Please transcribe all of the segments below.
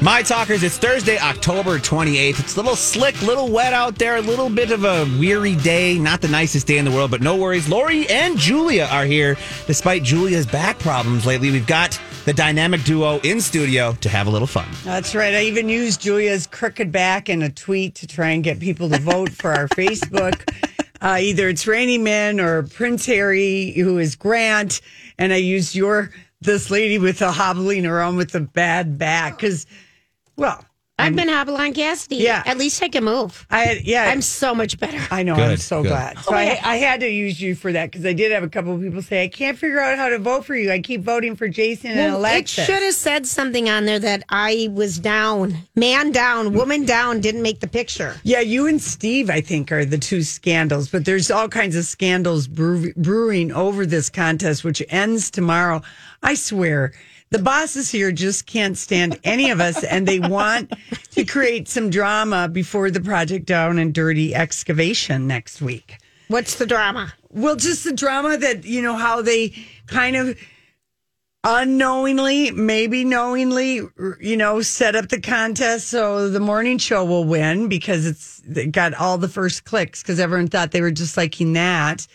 My talkers, it's Thursday, October 28th. It's a little slick, little wet out there, a little bit of a weary day. Not the nicest day in the world, but no worries. Lori and Julia are here. Despite Julia's back problems lately, we've got the dynamic duo in studio to have a little fun. That's right. I even used Julia's crooked back in a tweet to try and get people to vote for our Facebook. Uh, either it's Rainy Men or Prince Harry, who is Grant. And I used your, this lady with the hobbling around with the bad back. Because, well, I've been hobbling Cassidy. Yeah. At least I can move. I, yeah. I'm so much better. I know. I'm so good. glad. Oh, so I, I had to use you for that because I did have a couple of people say, I can't figure out how to vote for you. I keep voting for Jason and Well, it Alexis. should have said something on there that I was down, man down, woman down, didn't make the picture. Yeah, you and Steve, I think, are the two scandals, but there's all kinds of scandals brew- brewing over this contest, which ends tomorrow. I swear, the bosses here just can't stand any of us, and they want to create some drama before the Project Down and Dirty excavation next week. What's the drama? Well, just the drama that, you know, how they kind of unknowingly, maybe knowingly, you know, set up the contest so the morning show will win because it's it got all the first clicks because everyone thought they were just liking that.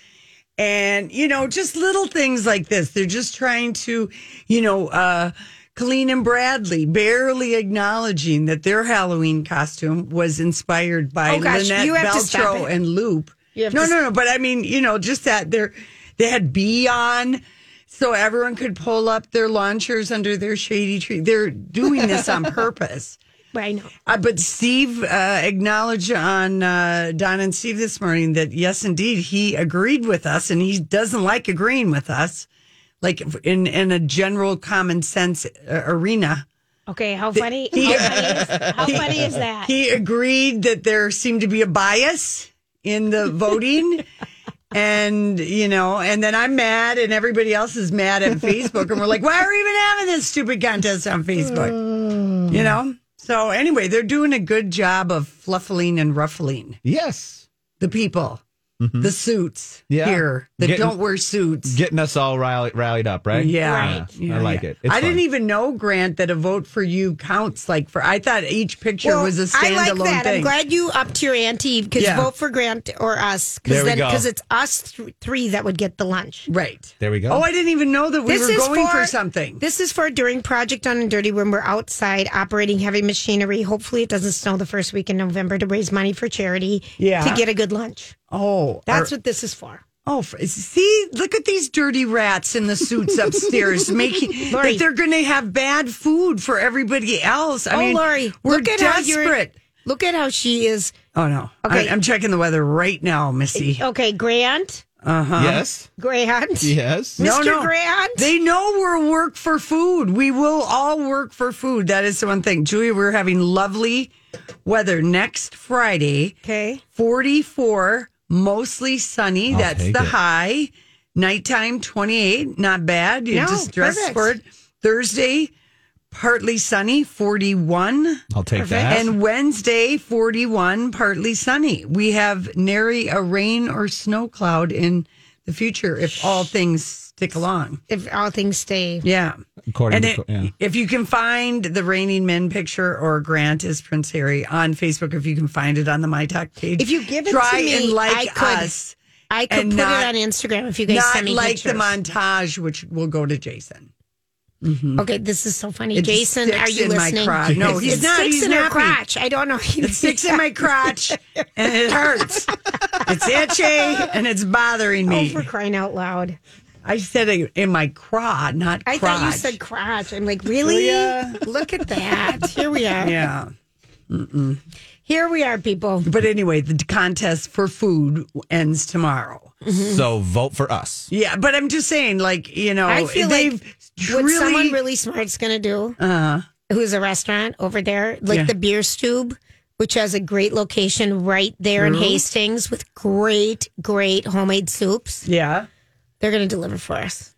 And, you know, just little things like this. They're just trying to, you know, uh, Colleen and Bradley barely acknowledging that their Halloween costume was inspired by Oh, gosh, Lynette you have to stop Beltro and Loop. No, no, no. But I mean, you know, just that they're they had B on, so everyone could pull up their launchers under their shady tree. They're doing this on purpose. I know. Uh, but Steve uh, acknowledged on uh, Don and Steve this morning that yes, indeed, he agreed with us, and he doesn't like agreeing with us, like in in a general common sense uh, arena. Okay, how funny? he- how, funny is, how funny is that? He agreed that there seemed to be a bias in the voting. And, you know, and then I'm mad and everybody else is mad at Facebook. And we're like, why are we even having this stupid contest on Facebook? You know? So anyway, they're doing a good job of fluffling and ruffling Yes. the people, Mm-hmm. the suits Yeah. here that Getting- don't wear suits. Getting us all rallied, rallied up, right? Yeah, Right. Yeah, I like yeah. it. It's I didn't even know, Grant, that a vote for you counts. Like for, I thought each picture was a standalone I like that. thing. I'm glad you upped your ante because Yeah. vote for Grant or us because then because it's us th- three that would get the lunch. Right. There we go. Oh, I didn't even know that we were going for, something. This is for during Project Done and Dirty when we're outside operating heavy machinery. Hopefully, it doesn't snow the first week in November to raise money for charity. Yeah. to get a good lunch. Oh, That's are- what this is for. Oh, f- see, look at these dirty rats in the suits upstairs, making Lori. that they're going to have bad food for everybody else. I oh, mean, Lori, we're look at how desperate. Look at how she is. Oh no, Okay. I, am checking the weather right now, Missy. Okay, Grant, Uh huh. Yes. Grant, Yes. Mr. no. Grant. They know we'll work for food. We will all work for food. That is the one thing. Julia, we're having lovely weather next Friday. okay. 44, mostly sunny. I'll That's the it. high. Nighttime 28, not bad. You No, just dress perfect. for it. Thursday, partly sunny, 41. I'll take that. And Wednesday, 41, partly sunny. We have nary a rain or snow cloud in the future if all things stick along. If all things stay. Yeah. According and to- it- yeah. if you can find the raining men picture or Grant is Prince Harry on Facebook, if you can find it on the My Talk page, If you give it try to me, and like I could- us. I could put not- it on Instagram if you guys Not send me like pictures. the montage, which will go to Jason. Mm-hmm. Okay, this is so funny. It Jason, are you in my listening? crotch. No, he's it not. Sticks He's in her nappy. crotch. I don't know. It sticks in my crotch and it hurts. It's itchy and it's bothering Oh, me. for crying out loud! I said it in my craw, not I thought you said crotch. I'm like, really? Julia. Look at that. Here we are. Yeah. Here we are, people. But anyway, the contest for food ends tomorrow. So vote for us. Yeah, but I'm just saying, like, you know, I feel they've like what really, someone really smart's going to do, uh, who's a restaurant over there, like Yeah. the Beer Stube, which has a great location right there in Hastings with great, great homemade soups. yeah. They're going to deliver for us.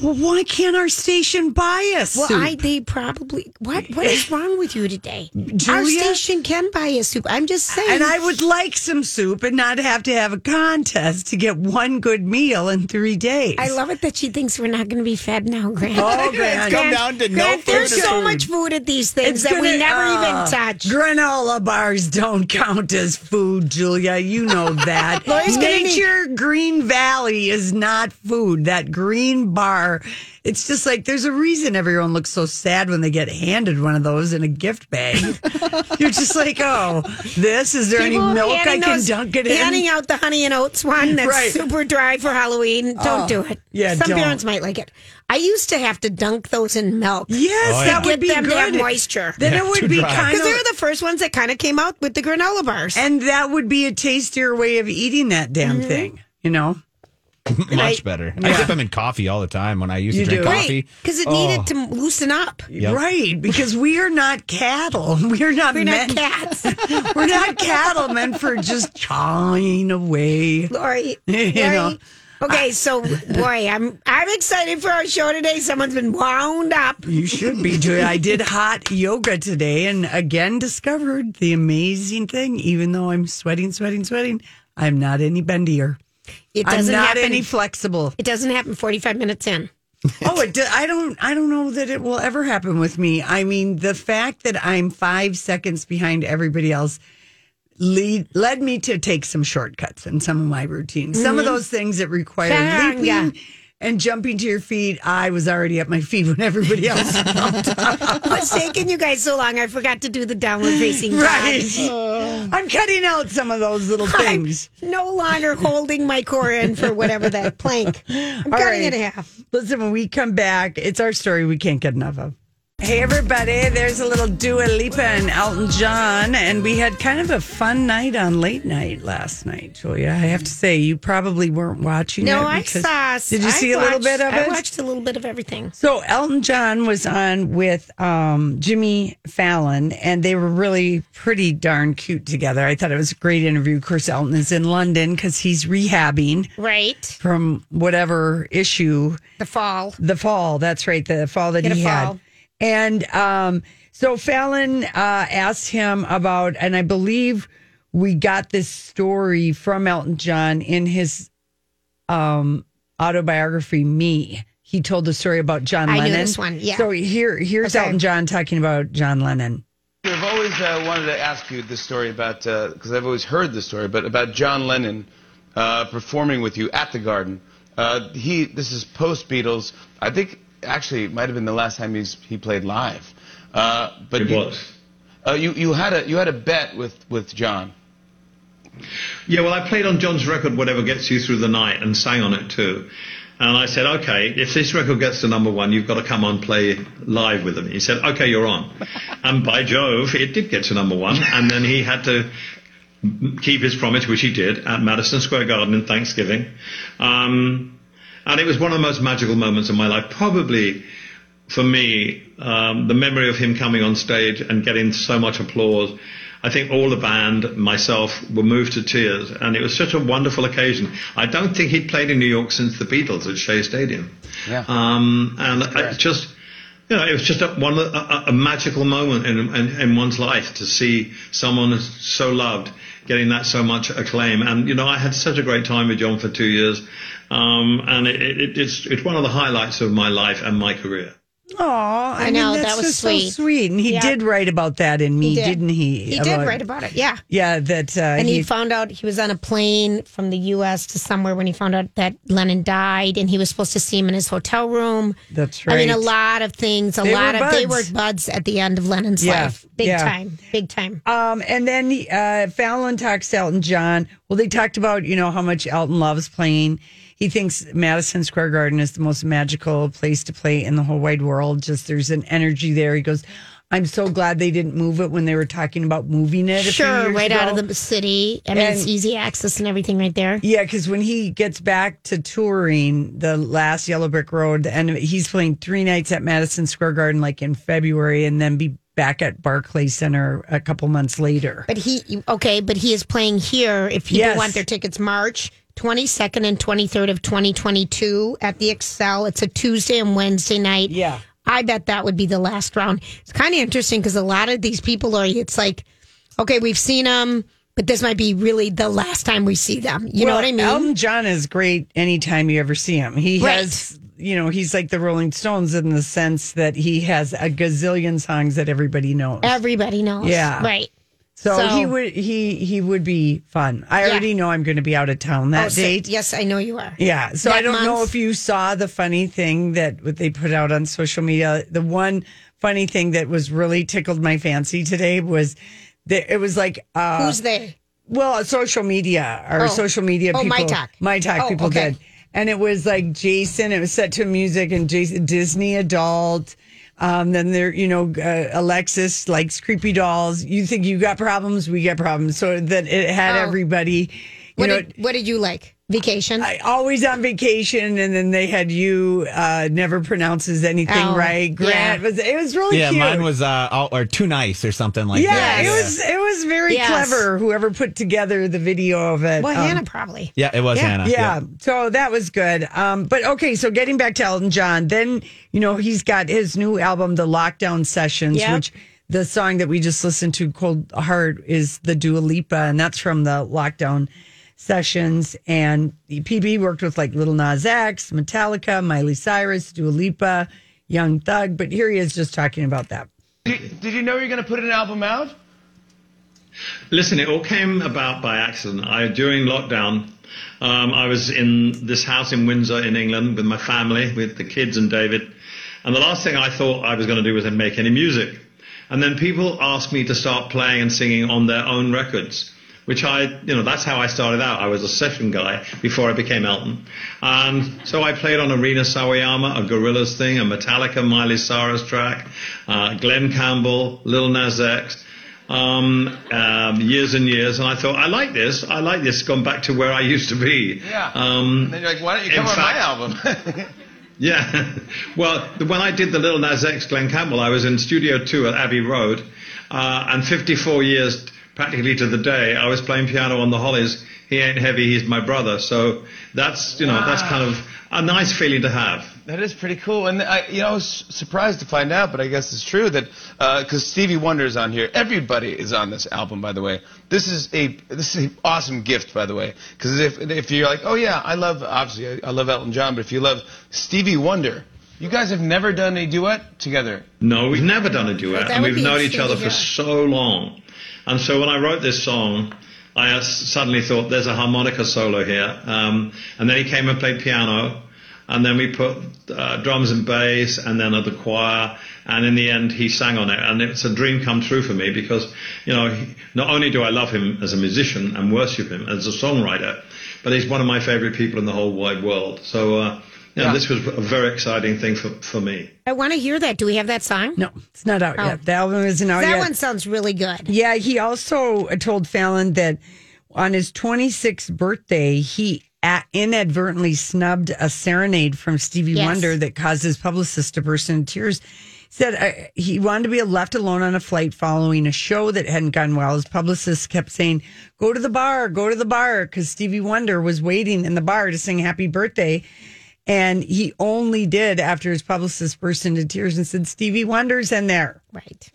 Well, why can't our station buy us? Well, I they probably what what is wrong with you today? Julia? Our station can buy a soup. I'm just saying. and I would like some soup and not have to have a contest to get one good meal in three days. I love it that she thinks we're not going to be fed now, Grant. Oh, Grant. come down to no Grant, there's food. so much food at these things that we gonna- never uh, even touch. Granola bars don't count as food, Julia. You know that. Lori's gonna need- Nature Green Valley is not food. That green bar, it's just like there's a reason everyone looks so sad when they get handed one of those in a gift bag. You're just like, oh, this is there People any milk I handing can those- dunk it in? Handing out the honey and oats one that's Right. super dry for Halloween. Don't Oh, do it. yeah, some don't. parents might like it. I used to have to dunk those in milk. Yes, Oh, yeah. that would get be them good. to have moisture. Then Yeah, it would be dry. kind Because they're the first ones that kind of came out with the granola bars. and that would be a tastier way of eating that damn Mm-hmm. thing, you know? Much Right. better. I dip them in coffee all the time when I used You to drink do? coffee. Right, because it needed oh. to loosen up. Yep. Right, because we are not cattle. We are not We're meant. not cats. We're not cattle meant for just chawing away. Lori, You Lori. know. Okay, so boy, I'm I'm excited for our show today. Someone's been wound up. You should be, Julia. I did hot yoga today and again discovered the amazing thing. Even though I'm sweating, sweating, sweating, I'm not any bendier. It I'm doesn't not happen. any flexible. it doesn't happen 45 minutes in. Oh, it do, I don't. I don't know that it will ever happen with me. I mean, the fact that I'm five seconds behind everybody else lead led me to take some shortcuts in some of my routines. Some of mm-hmm. those things that require Chaturanga. leaping and jumping to your feet. I was already at my feet when everybody else. What's taking you guys so long? I forgot to do the downward facing dog. right. I'm cutting out some of those little I'm things. no longer holding my core in for whatever that plank. I'm All cutting right. it in half. Listen, when we come back, it's our story we can't get enough of. Hey, everybody, there's a little Dua Lipa and Elton John, and we had kind of a fun night on late night last night, Julia. I have to say, you probably weren't watching No, it. I saw. Did you I see a little bit of it? I watched a little bit of everything. So Elton John was on with um, Jimmy Fallon, and they were really pretty darn cute together. I thought it was a great interview. Of course, Elton is in London because he's rehabbing Right. from whatever issue The fall. the fall. That's right. The fall that he fall. Had. And um, so Fallon uh, asked him about, and I believe we got this story from Elton John in his um, autobiography, Me. He told the story about John I knew Lennon. this one, yeah. So here, here's Okay. Elton John talking about John Lennon. I've always uh, wanted to ask you this story about, because I've always heard the story, but about John Lennon uh, performing with you at the Garden. Uh, he, this is post Beatles. I think actually it might have been the last time he's, he played live. Uh, but It you, was. Uh, you, you had a you had a bet with, with John. Yeah, well, I played on John's record, Whatever Gets You Through the Night, and sang on it too. And I said, okay, if this record gets to number one, you've got to come on play live with him. He said, okay, you're on. And by Jove, it did get to number one. And then he had to keep his promise, which he did, at Madison Square Garden in Thanksgiving. Um, and it was one of the most magical moments of my life. Probably, for me, um, the memory of him coming on stage and getting so much applause. I think all the band, myself, were moved to tears, and it was such a wonderful occasion. I don't think he'd played in New York since the Beatles at Shea Stadium. Yeah. Um, and I just, you know, it was just a, one a, a, magical moment in, in in one's life to see someone so loved getting that so much acclaim. And you know, I had such a great time with John for two years, um, and it, it, it's it's one of the highlights of my life and my career. Oh, I, I know, mean, that was sweet. so sweet. And he Yeah. did write about that in me, did. not he? He did write about it. Yeah. Yeah, that uh, And he, he found out he was on a plane from the U.S. to somewhere when he found out that Lennon died, and he was supposed to see him in his hotel room. That's right. I mean, a lot of things. A They lot of they were buds. buds at the end of Lennon's Yeah, life. Big yeah. time. Big time. Um, and then uh, Fallon talks to Elton John. Well, they talked about you know how much Elton loves playing. He thinks Madison Square Garden is the most magical place to play in the whole wide world. Just there's an energy there. He goes, I'm so glad they didn't move it when they were talking about moving it. Sure, right out of the city. I mean, it's easy access and everything right there. Yeah, because when he gets back to touring the last Yellow Brick Road, and he's playing three nights at Madison Square Garden, like in February, and then be back at Barclays Center a couple months later. But he, okay, but he is playing here. If people Yes. want their tickets, March 22nd and 23rd of 2022 at the Xcel. It's a Tuesday and Wednesday night. Yeah. I bet that would be the last round. It's kind of interesting because a lot of these people are, it's like, okay, we've seen them, but this might be really the last time we see them. You know what I mean? Elton John is great anytime you ever see him. He Right. has, you know, he's like the Rolling Stones in the sense that he has a gazillion songs that everybody knows. Everybody knows. Yeah. Right. So, so- he would he he would be fun. I Yeah. already know I'm going to be out of town that Oh, so- date. yes, I know you are. Yeah. So I don't know if you saw the funny thing that what they put out on social media. The one funny thing that was really tickled my fancy today was that it was like uh Who's they? well, social media or Oh. social media Oh, people. My Talk. My talk Oh, people okay. did. And it was like Jason, it was set to music and Jason, Disney adult. Um, then there, you know, uh, Alexis likes creepy dolls. You think you got problems? We got problems. So that it had Oh. everybody, you What, know, did, what did you like? Vacation? I, always on vacation, and then they had you uh, never pronounces anything Oh, right. Grant yeah. was it was really Yeah, cute. mine was uh, all, or too nice or something like yeah, that. it was it was very Yes. clever. Whoever put together the video of it. well, Um, Hannah probably. Yeah, it was Yeah. Hannah. yeah, so that was good. Um, but okay, so getting back to Elton John, then you know he's got his new album, The Lockdown Sessions, Yep. which the song that we just listened to, Cold Heart, is the Dua Lipa, and that's from the Lockdown Sessions. And the PB worked with like Lil Nas X, Metallica, Miley Cyrus, Dua Lipa, Young Thug. But here he is just talking about that. Did, did you know you're going to put an album out? Listen, it all came about by accident. I during lockdown, um, I was in this house in Windsor in England with my family, with the kids and David. And the last thing I thought I was going to do was make any music. And then people asked me to start playing and singing on their own records, which I, you know, that's how I started out. I was a session guy before I became Elton. And so I played on Rina Sawayama, a Gorillaz thing, a Metallica, Miley Cyrus track, uh, Glenn Campbell, Lil Nas X um, um, years and years, and I thought, I like this. I like this. Gone back to where I used to be. Yeah. Um, And then you're like, why don't you come on my album? yeah. well, when I did the Lil Nas X Glenn Campbell, I was in Studio 2 at Abbey Road, uh, and 54 years practically to the day, I was playing piano on the Hollies. He ain't heavy, he's my brother. So that's, you know, that's kind of a nice feeling to have. That is pretty cool, and I, you know, I was surprised to find out, but I guess it's true that uh, because Stevie Wonder is on here. Everybody is on this album, by the way. This is a this is an awesome gift, by the way, because if if you're like, oh yeah, I love obviously I, I love Elton John, but if you love Stevie Wonder, you guys have never done a duet together. No, we've never done a duet, and we've known each other for so long. And so when I wrote this song, I uh, suddenly thought, there's a harmonica solo here. Um, and then he came and played piano, and then we put uh, drums and bass, and then the choir, and in the end, he sang on it. And it's a dream come true for me because, you know, he, not only do I love him as a musician and worship him as a songwriter, but he's one of my favorite people in the whole wide world. So, uh, you Yeah. this was a very exciting thing for, for me. I want to hear that. Do we have that song? No, it's not out Oh. yet. The album isn't out that yet. That one sounds really good. Yeah, he also told Fallon that on his 26th birthday, he inadvertently snubbed a serenade from Stevie Yes. Wonder that caused his publicist to burst into tears. He said uh, he wanted to be left alone on a flight following a show that hadn't gone well. His publicist kept saying, Go to the bar, go to the bar, because Stevie Wonder was waiting in the bar to sing happy birthday. And he only did after his publicist burst into tears and said, Stevie Wonder's in there. Right.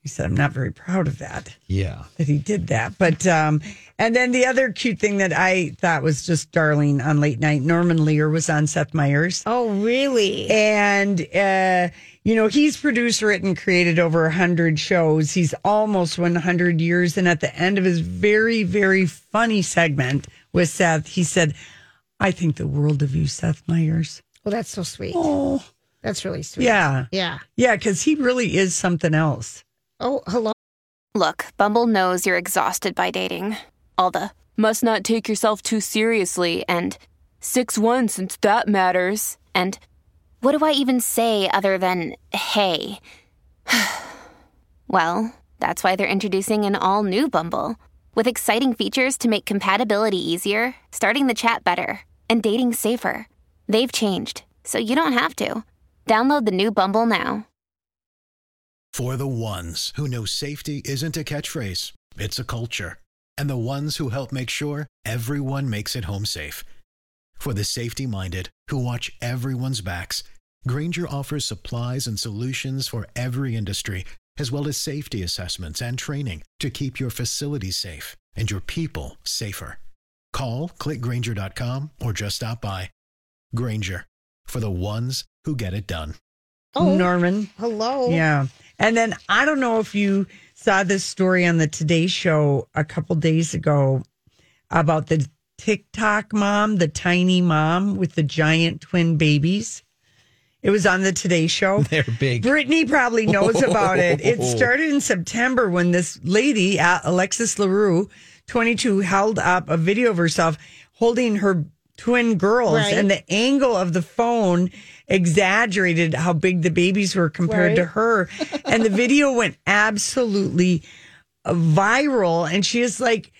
He said, I'm not very proud of that Yeah. that he did that. But um, and then the other cute thing that I thought was just darling on late night, Norman Lear was on Seth Meyers, Oh, really? and uh, you know he's produced, written, created over a hundred shows. He's almost one hundred years, and at the end of his very very funny segment with Seth, he said, "I think the world of you, Seth Meyers." well, that's so sweet. Oh, That's really sweet. yeah, Yeah. yeah, because he really is something else. Oh, hello. Look, Bumble knows you're exhausted by dating. All the must not take yourself too seriously and Six one since that matters. And what do I even say other than hey? well, that's why they're introducing an all new Bumble with exciting features to make compatibility easier, starting the chat better, and dating safer. They've changed, so you don't have to. Download the new Bumble now. For the ones who know safety isn't a catchphrase, it's a culture. And the ones who help make sure everyone makes it home safe. For the safety minded who watch everyone's backs, Grainger offers supplies and solutions for every industry, as well as safety assessments and training to keep your facilities safe and your people safer. Call clickgrainger.com or just stop by. Grainger for the ones who get it done. Oh. Norman. Hello. Yeah. And then I don't know if you saw this story on the Today Show a couple days ago about the TikTok mom, the tiny mom with the giant twin babies. It was on the Today Show. They're big. Brittany probably knows about it. It started in September when this lady, uh, Alexis LaRue, 22, held up a video of herself holding her twin girls, Right. and the angle of the phone exaggerated how big the babies were compared to her. And the video went absolutely viral, and she has like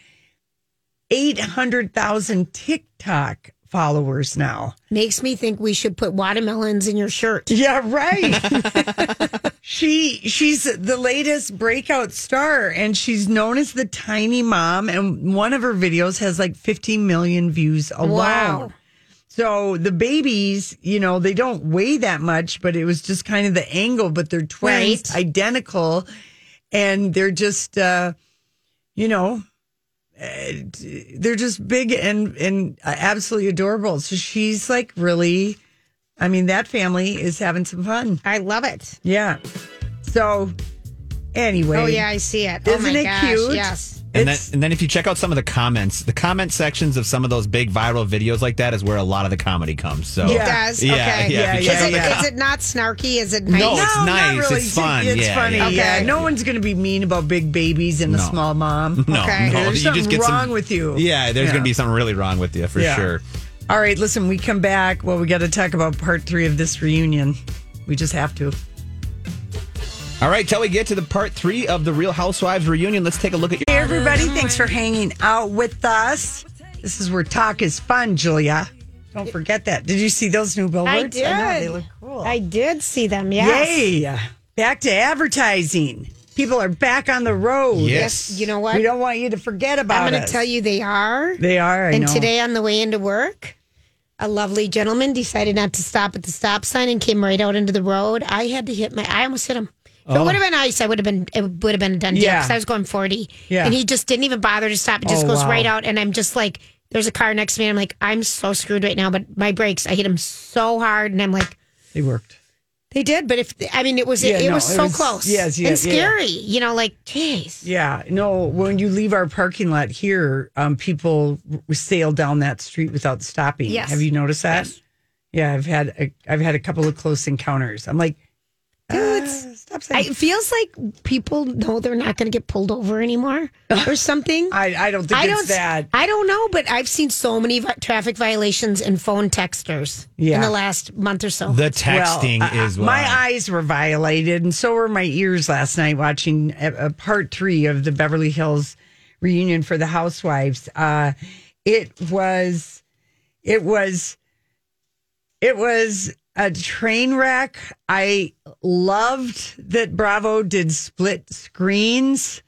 800,000 TikTok followers now. Makes me think we should put watermelons in your shirt. Yeah, right. she she's the latest breakout star and she's known as the tiny mom and one of her videos has like 15 million views alone. Wow. So the babies, you know, they don't weigh that much, but it was just kind of the angle, but they're twins, Right. identical and they're just uh you know, they're just big and and uh, absolutely adorable. So she's like really I mean, that family is having some fun. I love it. Yeah. So, anyway. Oh yeah, I see it. oh Isn't my it gosh, cute? Yes. And then, and then if you check out some of the comments, the comment sections of some of those big viral videos like that is where a lot of the comedy comes. So It Yeah. does. Yeah, okay. yeah, if you is, check it, is it not snarky? Is it nice? No, it's not nice. It's fun. It's Yeah, funny. yeah. Yeah. Okay. No one's going to be mean about big babies and a small mom. no, Okay. no, There's you something just get wrong some, with you. Yeah, there's Yeah. going to be something really wrong with you for Yeah. sure. All right, listen, we come back. Well, we got to talk about part three of this reunion. We just have to. All right, till we get to the part three of the Real Housewives reunion, let's take a look at your. Hey, everybody. Thanks for hanging out with us. This is where talk is fun, Julia. Don't forget that. Did you see those new billboards? I did. know, they look cool. I did see them. Yes. Yay! Back to advertising. People are back on the road. Yes. You know what? We don't want you to forget about it. I'm going to tell you they are. They are. I and know. today on the way into work, a lovely gentleman decided not to stop at the stop sign and came right out into the road. I had to hit my. I almost hit him. If it would have been ice, I would have been. It would have been a done deal Oh. Yeah. because I was going forty. Yeah. And he just didn't even bother to stop. It just Oh, goes wow. right out, and I'm just like, there's a car next to me. And I'm like, I'm so screwed right now. But my brakes, I hit him so hard, and I'm like, they worked. they did. But if I mean, it was Yeah, it, no, was it so was- close. yes, yeah, and yeah. scary. You know, like, jeez. Yeah. No. When you leave our parking lot here, um, people sail down that street without stopping. Yes. Have you noticed that? Yeah. I've had a, I've had a couple of close encounters. I'm like, Dude, uh, stop saying. It feels like people know they're not going to get pulled over anymore or something. I, I don't think I it's don't. that. I don't know, but I've seen so many vi- traffic violations and phone texters Yeah. in the last month or so. The texting Well, uh, is my eyes were violated, and so were my ears last night watching a, a part three of the Beverly Hills reunion for the Housewives. Uh, it was, it was, it was a train wreck. I loved that Bravo did split screens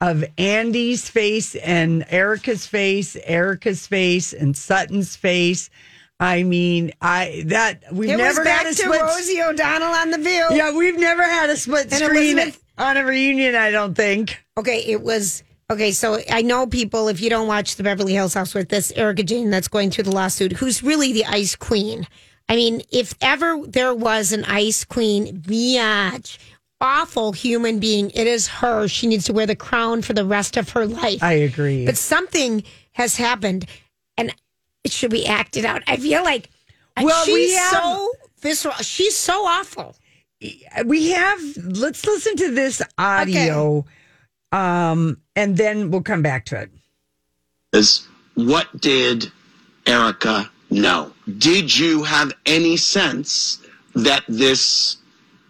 of Andy's face and Erika's face, Erika's face and Sutton's face. I mean, I that we've it never had a to split. Rosie O'Donnell on the View. Yeah, we've never had a split And screen Elizabeth- on a reunion. I don't think. Okay, it was okay. So I know people. If you don't watch the Beverly Hills House with this Erika Jayne that's going through the lawsuit, who's really the ice queen. I mean, if ever there was an ice queen, biatch, awful human being, it is her. She needs to wear the crown for the rest of her life. I agree. but something has happened, and it should be acted out. I feel like Well, she's we have- so visceral. She's so awful. we have. Let's listen to this audio, um, and then we'll come back to it. is what did Erika No. Did you have any sense that this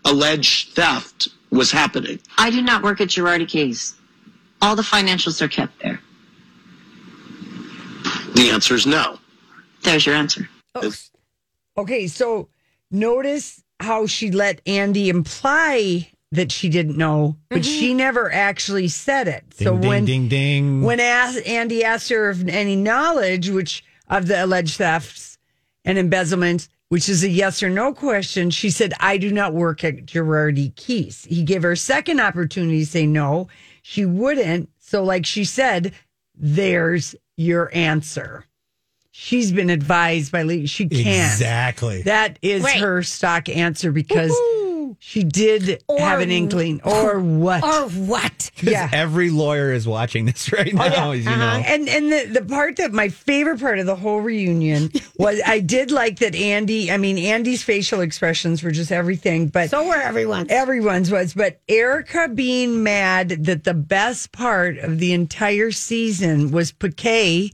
alleged theft was happening? I do not work at Girardi Keese. All the financials are kept there. The answer is no. There's your answer. Oh, okay, so notice how she let Andy imply that she didn't know, but she mm-hmm. never actually said it. so Ding, ding, when ding, ding. when asked, Andy asked her if any knowledge, which of the alleged thefts and embezzlements, which is a yes or no question, she said, "I do not work at Girardi Keese." He gave her a second opportunity to say no. She wouldn't. So, like she said, there's your answer. She's been advised by Le- she can't. Exactly. That is Right. her stock answer because she did have an inkling, or what? Or what? yeah. Every lawyer is watching this right oh, now, as you uh-huh. know. And and the, the part that my favorite part of the whole reunion was I did like that Andy. I mean, Andy's facial expressions were just everything, but So were everyone's. everyone's was. But Erika being mad that the best part of the entire season was PK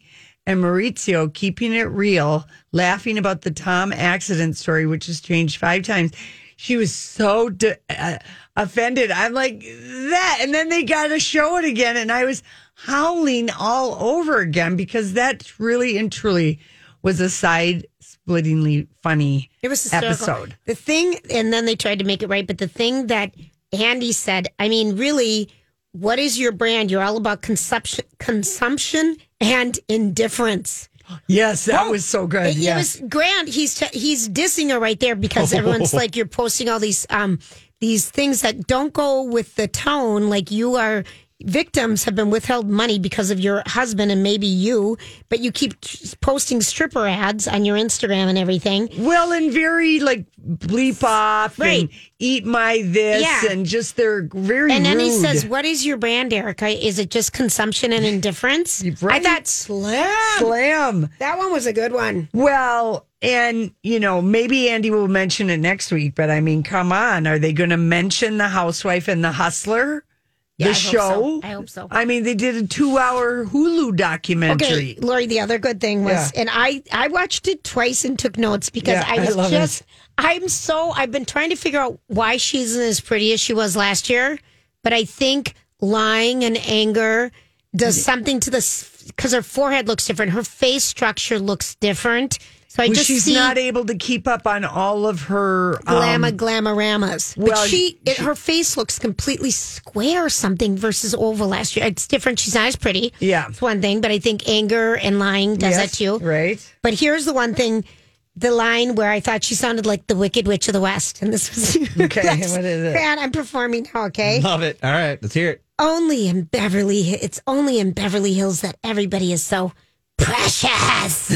and Mauricio keeping it real, laughing about the Tom accident story, which has changed five times. She was so de- uh, offended. I'm like that, and then they got to show it again, and I was howling all over again because that really and truly was a side-splittingly funny It was hysterical. episode. The thing, and then they tried to make it right, but the thing that Andy said, I mean, really, what is your brand? You're all about consumption, consumption and indifference. Yes, that Oh, was so good. It, it yeah. was grand. He's t- he's dissing her right there because everyone's like, you're posting all these um these things that don't go with the tone. Like you are victims have been withheld money because of your husband and maybe you, but you keep posting stripper ads on your Instagram and everything. Well, and very like bleep off Right. and eat my this Yeah. and just they're very And then he says, "What is your brand, Erika? Is it just consumption and indifference?" I Right. thought slam. slam. That one was a good one. Well, and you know, maybe Andy will mention it next week, but I mean, come on, are they going to mention the housewife and the hustler? Yeah, the I hope show. so. I hope so. I mean, they did a two-hour Hulu documentary. Okay, Lori. The other good thing was, Yeah. and I I watched it twice and took notes because Yeah, I I was love just it. I'm so I've been trying to figure out why she isn't as pretty as she was last year, but I think lying and anger does mm. something to this because her forehead looks different, her face structure looks different. So I Well, just she's see not able to keep up on all of her Glama um, glamoramas. well, but she, it, her face looks completely square or something versus oval last year. It's different. She's not as pretty. Yeah. It's one thing, but I think anger and lying does yes, that too. right? But here's the one thing the line where I thought she sounded like the Wicked Witch of the West. And this was. Okay, that's- what is it? Man, I'm performing now, okay? Love it. All right, let's hear it. only in Beverly It's only in Beverly Hills that everybody is so precious.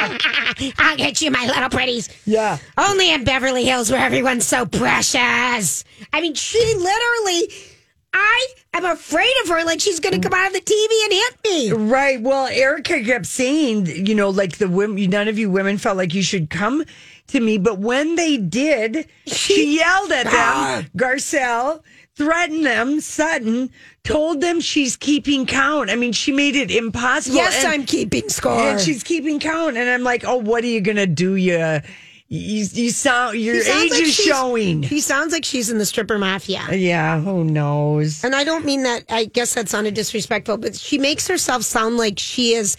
I'll get you, my little pretties. Yeah. Only in Beverly Hills where everyone's so precious. I mean, she literally, I am afraid of her like she's going to come out of the TV and hit me. Right. Well, Erika kept saying, you know, like the women, none of you women felt like you should come to me. But when they did, she yelled at them. Ah. Garcelle threatened them. Sutton told them she's keeping count. I mean, she made it impossible. Yes, And- I'm keeping score. And she's keeping count. And I'm like, oh, what are you going to do? You, you, you sound, your age like is showing. She sounds like she's in the stripper mafia. Uh, yeah, who knows? And I don't mean that, I guess that sounded disrespectful, but she makes herself sound like she is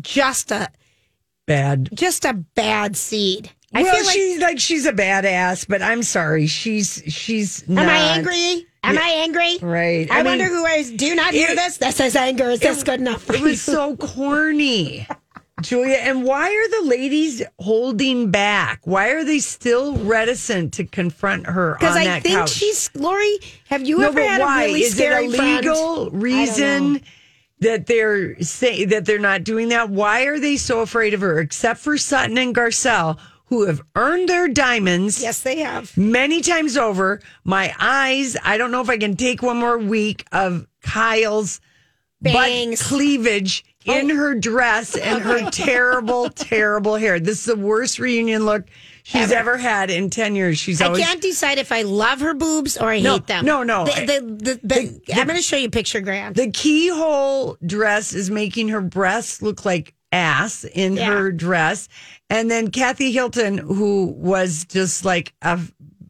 just a, Bad. just a bad seed. I well, feel like, she's like she's a badass, but I'm sorry, she's she's. am. I angry? Am I angry? Right. I, I mean, wonder who is. Do you not hear it- this? That says anger. Is this good enough for It you? was so corny, Julia. And why are the ladies holding back? Why are they still reticent to confront her Because I think couch? she's Lori. Have you no, ever had why? a really Is it a legal I reason? That they're say that they're not doing that. Why are they so afraid of her? Except for Sutton and Garcelle, who have earned their diamonds. Yes, they have. many times over. My eyes, I don't know if I can take one more week of Kyle's Bangs. butt cleavage oh. in her dress and her terrible, terrible hair. This is the worst reunion look she's ever, had in 10 years. She's I always. can't decide if I love her boobs or I No, hate them. no, no. The, the, the, the, I'm going to show you a picture, Grant. The keyhole dress is making her breasts look like ass in Yeah. her dress. And then Kathy Hilton, who was just like a,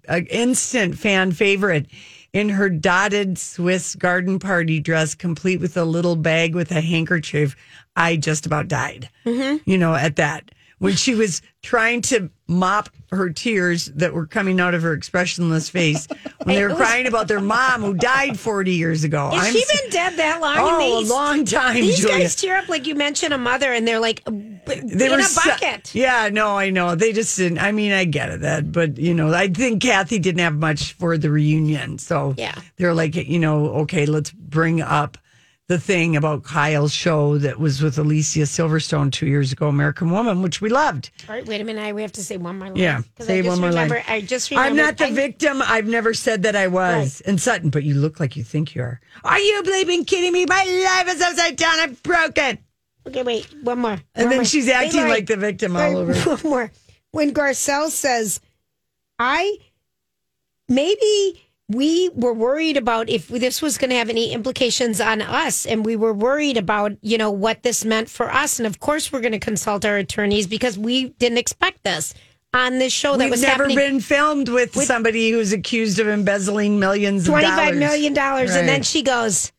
a instant fan favorite in her dotted Swiss garden party dress, complete with a little bag with a handkerchief. I just about died, mm-hmm. you know, at that. When she was trying to mop her tears that were coming out of her expressionless face when they were crying about their mom who died 40 years ago. Has I'm she been dead that long? Oh, And a these- long time, These Julia. guys tear up like you mentioned a mother, and they're like they in were a so- bucket. yeah, no, I know. They just didn't. I mean, I get it that, but you know, I think Kathy didn't have much for the reunion, so Yeah. they're like, you know, okay, let's bring up the thing about Kyle's show that was with Alicia Silverstone two years ago, American Woman, which we loved. All right, wait a minute. I, we have to say one more line. Yeah, say I just one more remember, line. I just remember. I'm not the I- victim. I've never said that I was. And Sutton, but you look like you think you are. Are you bleeping kidding me? My life is upside down. I'm broken. Okay, wait. One more. And then more. she's acting like the victim all over. One more. When Garcelle says, I maybe we were worried about if this was going to have any implications on us and we were worried about you know what this meant for us. And of course we're going to consult our attorneys because we didn't expect this on this show that We've was never been filmed with, somebody who's accused of embezzling millions of $25. million dollars and then she goes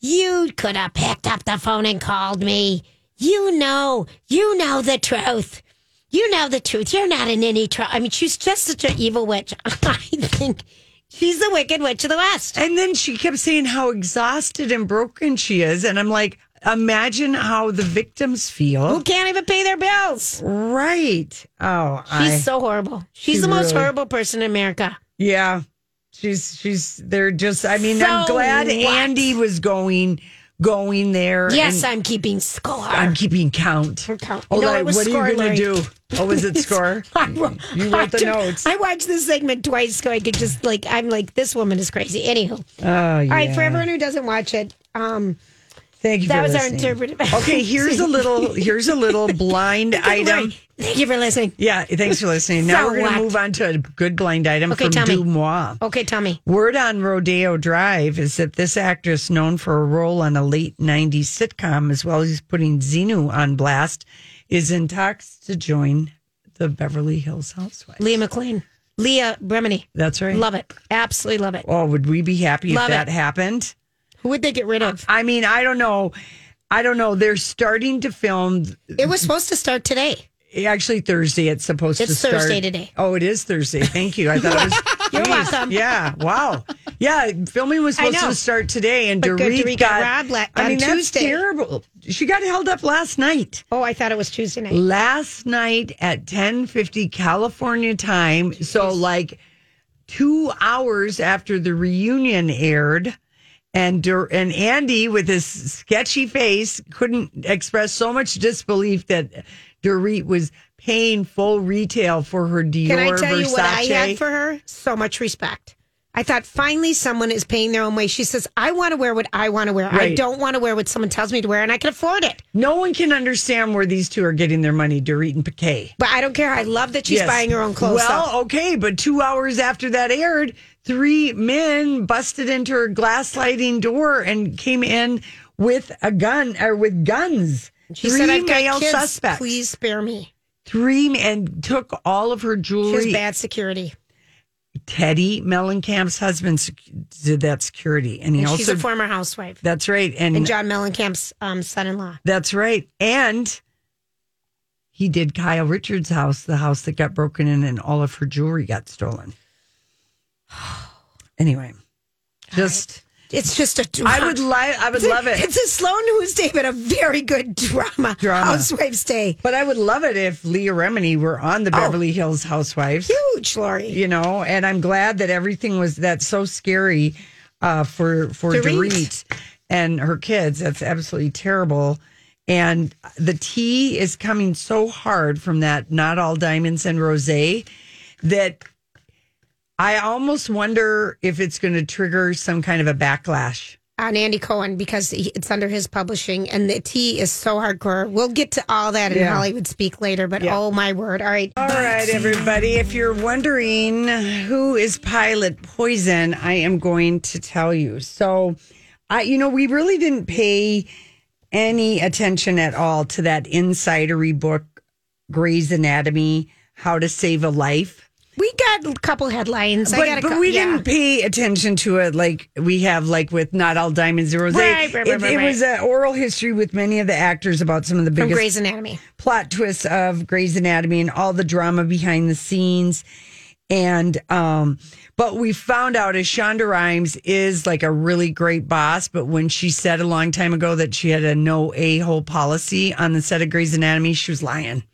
you could have picked up the phone and called me. You know you know the truth you know the truth you're not in any trouble i mean she's just such an evil witch i think she's the wicked witch of the west And then she kept saying how exhausted and broken she is. And I'm like, imagine how the victims feel. who can't even pay their bills Right. Oh, she's I, so horrible she's She the most really- horrible person in america yeah. She's, she's, they're just, I mean, I'm glad what? Andy was going, going there. yes i'm keeping score I'm keeping count. count. Oh, No, like, it was what score, are you going to do? Oh, was it score? I You wrote the I- notes. I watched this segment twice, so I could just like I'm like this woman is crazy. Anywho, Oh, yeah. all right, for everyone who doesn't watch it, um, Thank you that was our interpretive. Okay, here's a little here's a little blind item. Thank you for listening. Yeah, thanks for listening. Now So we're going to move on to a good blind item Okay, from tell me. DeuxMoi. Okay, tell me. Word on Rodeo Drive is that this actress, known for a role on a late 90s sitcom, as well as putting Xenu on blast, is in talks to join the Beverly Hills Housewives. Leah McLean, Leah Remini, That's right. love it, absolutely love it. Oh, would we be happy Love if that it. happened? Who would they get rid of? I mean, I don't know. I don't know. They're starting to film It was supposed to start today. Actually, Thursday. It's supposed It's to start. Thursday today. Oh, it is Thursday. Thank you. I thought it was. You're Jeez. welcome. Yeah. Wow. Yeah. Filming was supposed to start today, and Dorit got. got I mean, that's Tuesday. terrible. She got held up last night. Oh, I thought it was Tuesday night. Last night at ten fifty California time. So like two hours after the reunion aired. And Dur- and Andy, with his sketchy face, couldn't express so much disbelief that Dorit was paying full retail for her Dior Can I tell Versace. you what I had for her? So much respect. I thought finally someone is paying their own way. She says, I want to wear what I want to wear. I don't want to wear what someone tells me to wear, and I can afford it. no one can understand where these two are getting their money, Dorit and PK. But I don't care. I love that she's Yes. buying her own clothes. Well, though. okay, but two hours after that aired, three men busted into her glass sliding door and came in with a gun or with guns. She three said, I've got male kids. suspects. Please spare me. Three and took all of her She jewelry. bad security. Teddi Mellencamp's husband did that security, and he And also she's a former housewife. that's right, and, And John Mellencamp's um, son in law. that's right, and he did Kyle Richards' house, the house that got broken in, and all of her jewelry got stolen. Anyway, just It's just a drama. I would like, I would love it. It's a slow news day, but a very good drama. Drama. Housewives Day. But I would love it if Leah Remini were on the Oh. Beverly Hills Housewives. Huge, Lori. You know, and I'm glad that everything was that's so scary uh, for for Dorit. Dorit and her kids. That's absolutely terrible. And the tea is coming so hard from that not all diamonds and rose that I almost wonder if it's going to trigger some kind of a backlash. on Andy Cohen because it's under his publishing, and the tea is so hardcore. We'll get to all that in Yeah. Hollywood Speak later, but Yeah. oh my word! All right, All right, everybody. If you're wondering who is Pilot Poison, I am going to tell you. So, I, you know, we really didn't pay any attention at all to that insidery book, Grey's Anatomy, How to Save a Life? We got a couple headlines. I But, got a but cou- we yeah. didn't pay attention to it like we have, like with Not All Diamonds Rose. Right, right, it, right, it was an oral history with many of the actors about some of the from biggest Grey's Anatomy. plot twists of Grey's Anatomy and all the drama behind the scenes. And um, but we found out as Shonda Rhimes is like a really great boss, but when she said a long time ago that she had a no a hole policy on the set of Grey's Anatomy, she was lying.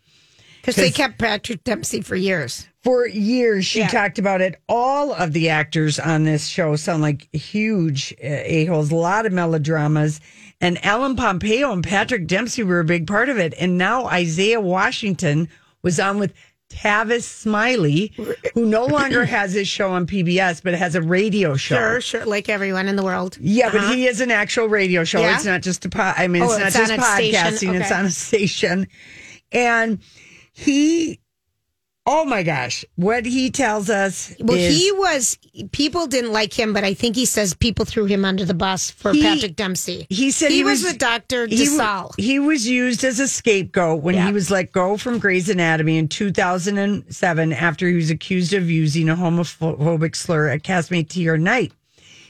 Because they kept Patrick Dempsey for years. For years, she Yeah. talked about it. All of the actors on this show sound like huge uh, a-holes, a lot of melodramas. And Ellen Pompeo and Patrick Dempsey were a big part of it. And now Isaiah Washington was on with Tavis Smiley, who no longer has his show on PBS, but has a radio show. Sure, sure, like everyone in the world. Yeah, but Uh-huh. he is an actual radio show. Yeah? It's not just a pod. I mean, Oh, it's not just on a station. podcasting. It's on a station. And he, oh my gosh, what he tells us Well, is he was. People didn't like him, but I think he says people threw him under the bus for He- Patrick Dempsey. he said he, he was, was- with Doctor he, DeSalle. he was used as a scapegoat when he was let go from Grey's Anatomy in 2007 after he was accused of using a homophobic slur at castmate T.R. Knight.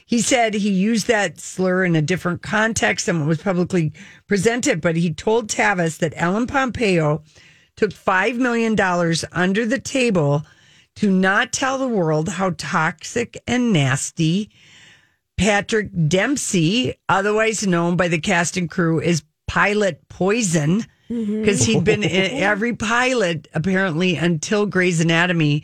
He said he used that slur in a different context than what was publicly presented, but he told Tavis that Ellen Pompeo took $5 million under the table to not tell the world how toxic and nasty Patrick Dempsey, otherwise known by the cast and crew as Pilot Poison, mm-hmm. because he'd been in every pilot apparently until Grey's Anatomy.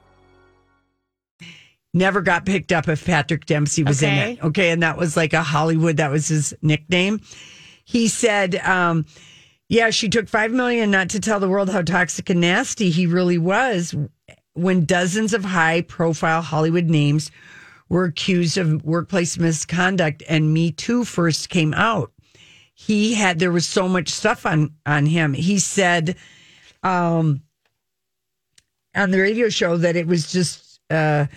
Never got picked up if Patrick Dempsey was in it. Okay. And that was like a Hollywood, that was his nickname. He said, um, yeah, she took five million not to tell the world how toxic and nasty he really was when dozens of high profile Hollywood names were accused of workplace misconduct and Me Too first came out. He had there was so much stuff on on him. He said um on the radio show that it was just uh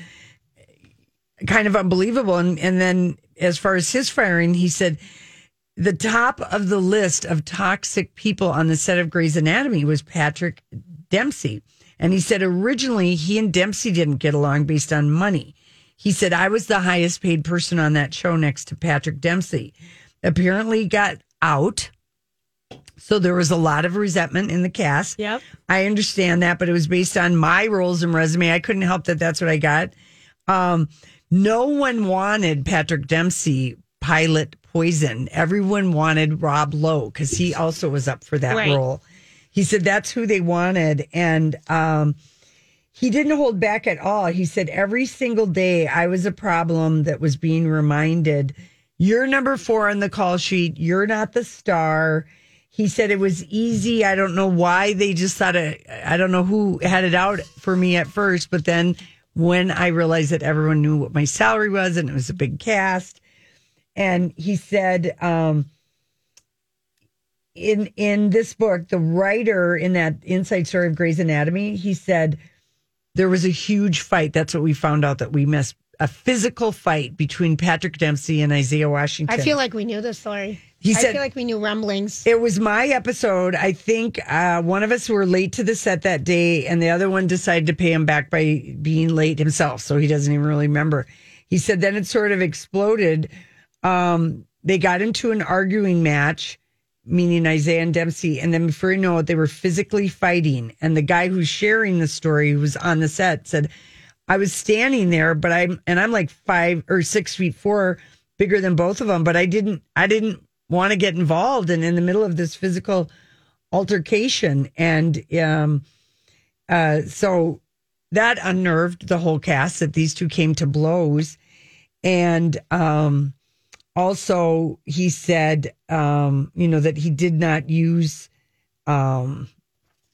kind of unbelievable and and then as far as his firing, he said the top of the list of toxic people on the set of Grey's Anatomy was Patrick Dempsey. And he said originally he and Dempsey didn't get along based on money. He said, I was the highest paid person on that show next to Patrick Dempsey. Apparently got out. So there was a lot of resentment in the cast. Yep. I understand that, but it was based on my roles and resume. I couldn't help that that's what I got. Um, no one wanted Patrick Dempsey pilot poison. Everyone wanted Rob Lowe because he also was up for that Right. role. He said that's who they wanted. And um, he didn't hold back at all. He said every single day I was a problem that was being reminded you're number four on the call sheet. You're not the star. He said it was easy. I don't know why they just thought it, I don't know who had it out for me at first, but then when I realized that everyone knew what my salary was and it was a big cast, and he said, um, in in this book, the writer in that inside story of Grey's Anatomy, he said there was a huge fight. That's what we found out that we missed a physical fight between Patrick Dempsey and Isaiah Washington. I feel like we knew this story. He I said- feel like we knew rumblings. It was my episode. I think uh, one of us were late to the set that day, and the other one decided to pay him back by being late himself. So he doesn't even really remember. He said then it sort of exploded. Um, they got into an arguing match, meaning Isaiah and Dempsey, and then before you know it, they were physically fighting. And the guy who's sharing the story, who was on the set, said, "I was standing there, but I'm and I'm like five or six feet four, bigger than both of them, but I didn't I didn't want to get involved and in the middle of this physical altercation and um uh so that unnerved the whole cast that these two came to blows and um also he said um you know that he did not use um,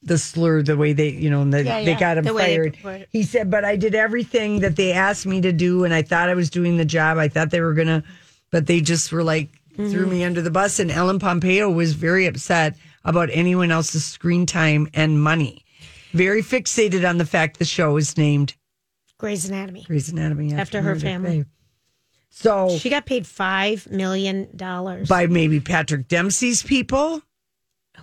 the slur, the way they, you know, the, Yeah, they got him the they fired. He said, but I did everything that they asked me to do, and I thought I was doing the job. I thought they were gonna, but they just were like threw me mm-hmm. under the bus. And Ellen Pompeo was very upset about anyone else's screen time and money. Very fixated on the fact the show is named Grey's Anatomy. Grey's Anatomy After her Meredith family. So She got paid five million dollars. by maybe Patrick Dempsey's people.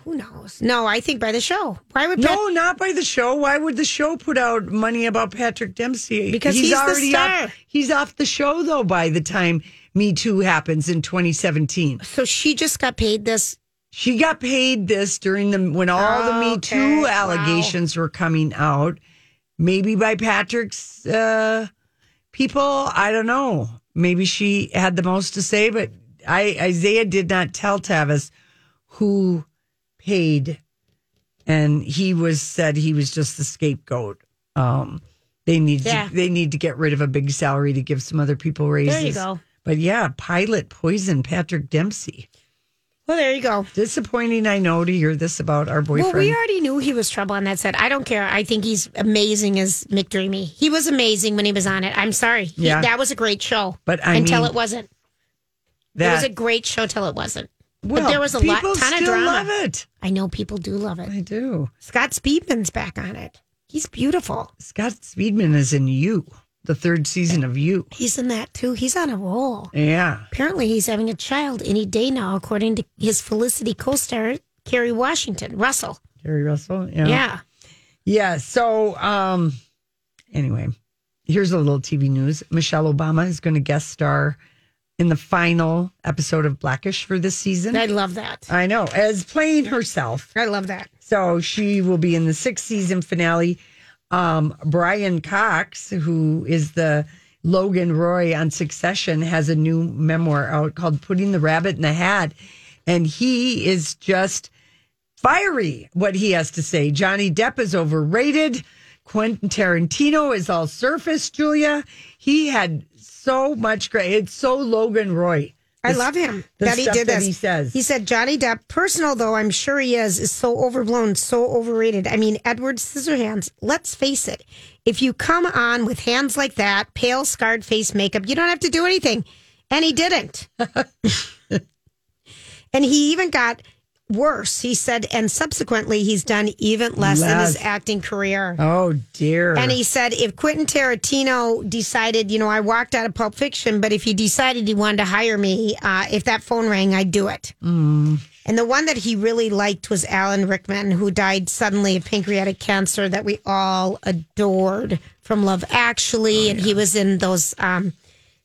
Who knows? No, I think by the show. Why would No, not by the show. Why would the show put out money about Patrick Dempsey? Because he's the star. off. He's off the show though. By the time Me Too happens in 2017, so she just got paid this. she got paid this during the when all the Me Okay, Too wow. allegations were coming out. Maybe by Patrick's uh, people. I don't know. Maybe she had the most to say, but I Isaiah did not tell Tavis who paid, and he was said he was just the scapegoat. Um, they need Yeah. to, they need to get rid of a big salary to give some other people raises. There you go. But yeah, pilot poisoned Patrick Dempsey. Well, there you go. Disappointing, I know, to hear this about our boyfriend. Well, we already knew he was trouble on that set. I don't care. I think he's amazing as McDreamy. He was amazing when he was on it. I'm sorry. He- Yeah. that was a great show. But I until mean, it wasn't. it that was a great show till it wasn't. well, but there was a lot, ton of drama. love it. I know people do love it. I do. Scott Speedman's back on it. He's beautiful. Scott Speedman is in You, the third season of You. He's in that too. He's on a roll. Yeah. Apparently, he's having a child any day now, according to his Felicity co-star Kerry Washington Russell. Gary Russell. Yeah. Yeah. Yeah. So, um, anyway, here's a little TV news. Michelle Obama is going to guest star in the final episode of Blackish for this season. I love that. I know, as playing herself. I love that. So she will be in the sixth season finale. Um, Brian Cox, who is the Logan Roy on Succession, has a new memoir out called Putting the Rabbit in the Hat. And he is just fiery what he has to say. Johnny Depp is overrated. Quentin Tarantino is all surface, Julia. He had so much great. It's so Logan Roy. I love him that he did that this. he says. He said Johnny Depp, personal though I'm sure he is, is so overblown, so overrated. I mean, Edward Scissorhands. Let's face it, if you come on with hands like that, pale, scarred face makeup, you don't have to do anything, and he didn't. and he even got worse. He said, and subsequently he's done even less, in his acting career. Oh dear. And he said, if Quentin Tarantino decided, you know, I walked out of Pulp Fiction, but if he decided he wanted to hire me, uh, if that phone rang, I'd do it. Mm. And the one that he really liked was Alan Rickman, who died suddenly of pancreatic cancer that we all adored from Love Actually. and he was in those um,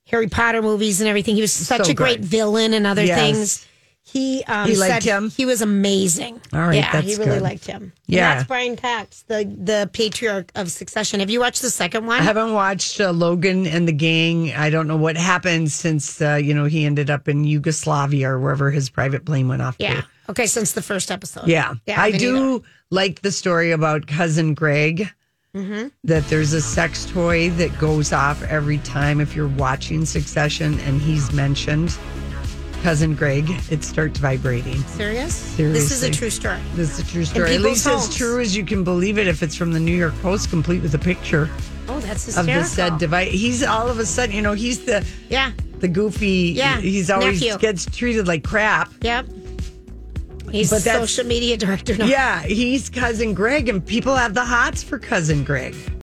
Harry Potter movies and everything. He was such So a great good. villain and other Yes. things. He, um, He liked said him? He was amazing. All right, yeah, he really good. liked him. And Yeah. that's Brian Cox, the the patriarch of Succession. Have you watched the second one? I haven't watched uh, Logan and the gang. I don't know what happened since uh, you know he ended up in Yugoslavia or wherever his private plane went off. Yeah. To. Okay, since the first episode. Yeah, Yeah, I do like the story about cousin Greg. Mm-hmm. That there's a sex toy that goes off every time if you're watching Succession and he's mentioned. Cousin Greg, it starts vibrating. Serious? This is a true story. This is a true story. At least homes. as true as you can believe it if it's from the New York Post, complete with a picture Oh, that's hysterical. of the said device. He's all of a sudden, you know, he's the Yeah. the goofy. Yeah, he's always nephew. gets treated like crap. Yep. He's But social media director now. Yeah, he's cousin Greg, and people have the hots for cousin Greg.